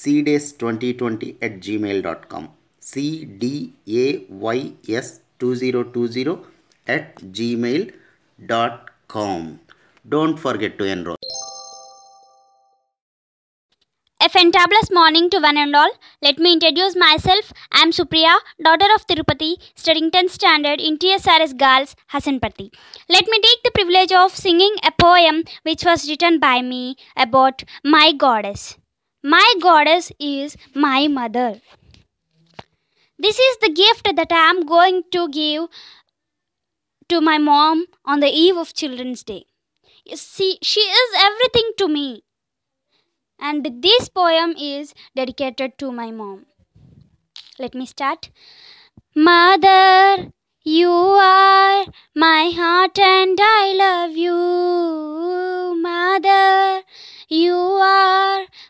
cdays2020 at gmail.com cdays2020 at gmail.com don't forget to enroll A fantabulous morning to one and all. Let me introduce myself. I am Supriya, daughter of Tirupati, studying 10th standard in TSRS Girls, Hasanparthy. Let me take the privilege of singing a poem which was written by me about my goddess. My goddess is my mother. This is the gift that I am going to give to my mom on the eve of Children's Day. You see, she is everything to me and this poem is dedicated to my mom. Let me start. Mother, you are my heart and I love you. Mother, you are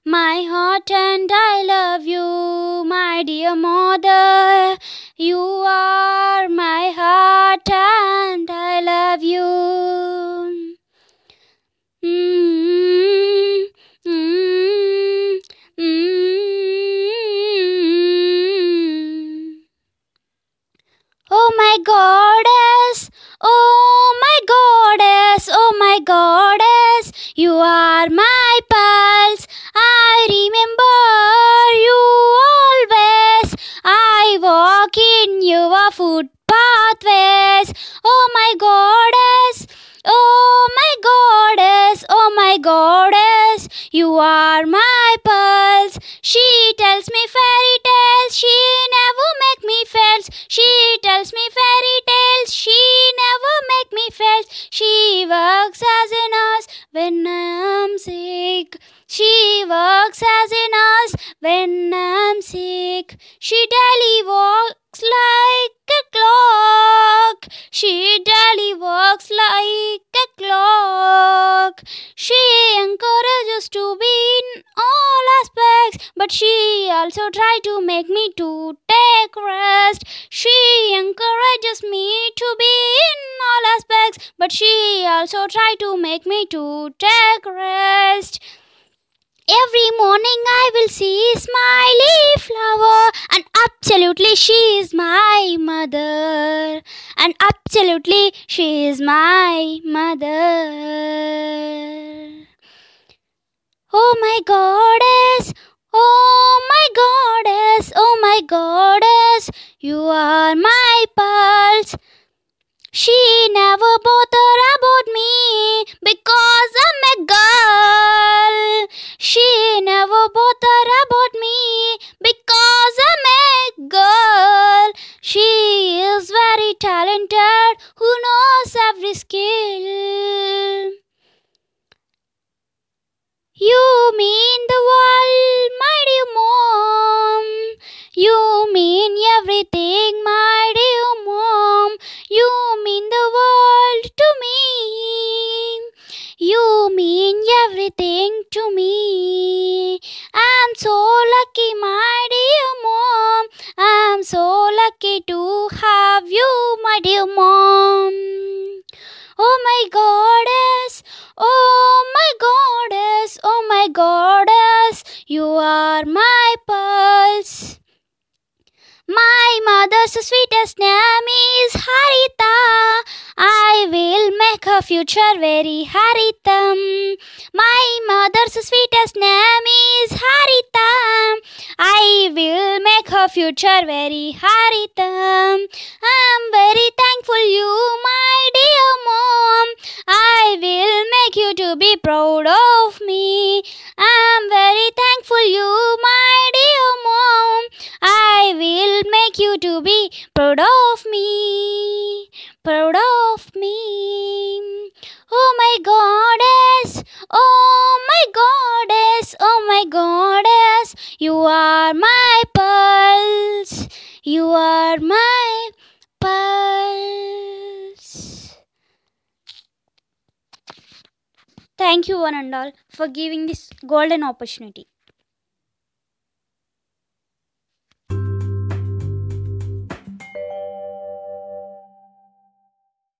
my heart and I love you. My dear mother, you are my heart and I love you. Mm, mm, mm. Oh my goddess, oh my goddess, oh my goddess, you are my pulse. My goddess, you are my pulse. She tells me fairy tales, she never make me fails. She tells me fairy tales, she never make me fails. She works as a nurse when I am sick. She works as a nurse when I'm sick. She daily walks like also try to make me to take rest. She encourages me to be in all aspects, but she also try to make me to take rest. Every morning I will see smiley flower and absolutely she is my mother and absolutely she is my mother. Oh my goddess, goddess, you are my pulse. She never bother everything, my dear mom. You mean the world to me. You mean everything to me. I'm so lucky, my dear mom. I'm so lucky to have you, my dear mom. Oh my goddess, oh my goddess, oh my goddess, you are my pulse. My mother's sweetest name is Harita. I will make her future very Haritam. My mother's sweetest name is Harita. I will make her future very Haritam. I'm very thankful you, my dear mom. I will make you to be proud of me. You are my pearls. Thank you, one and all, for giving this golden opportunity.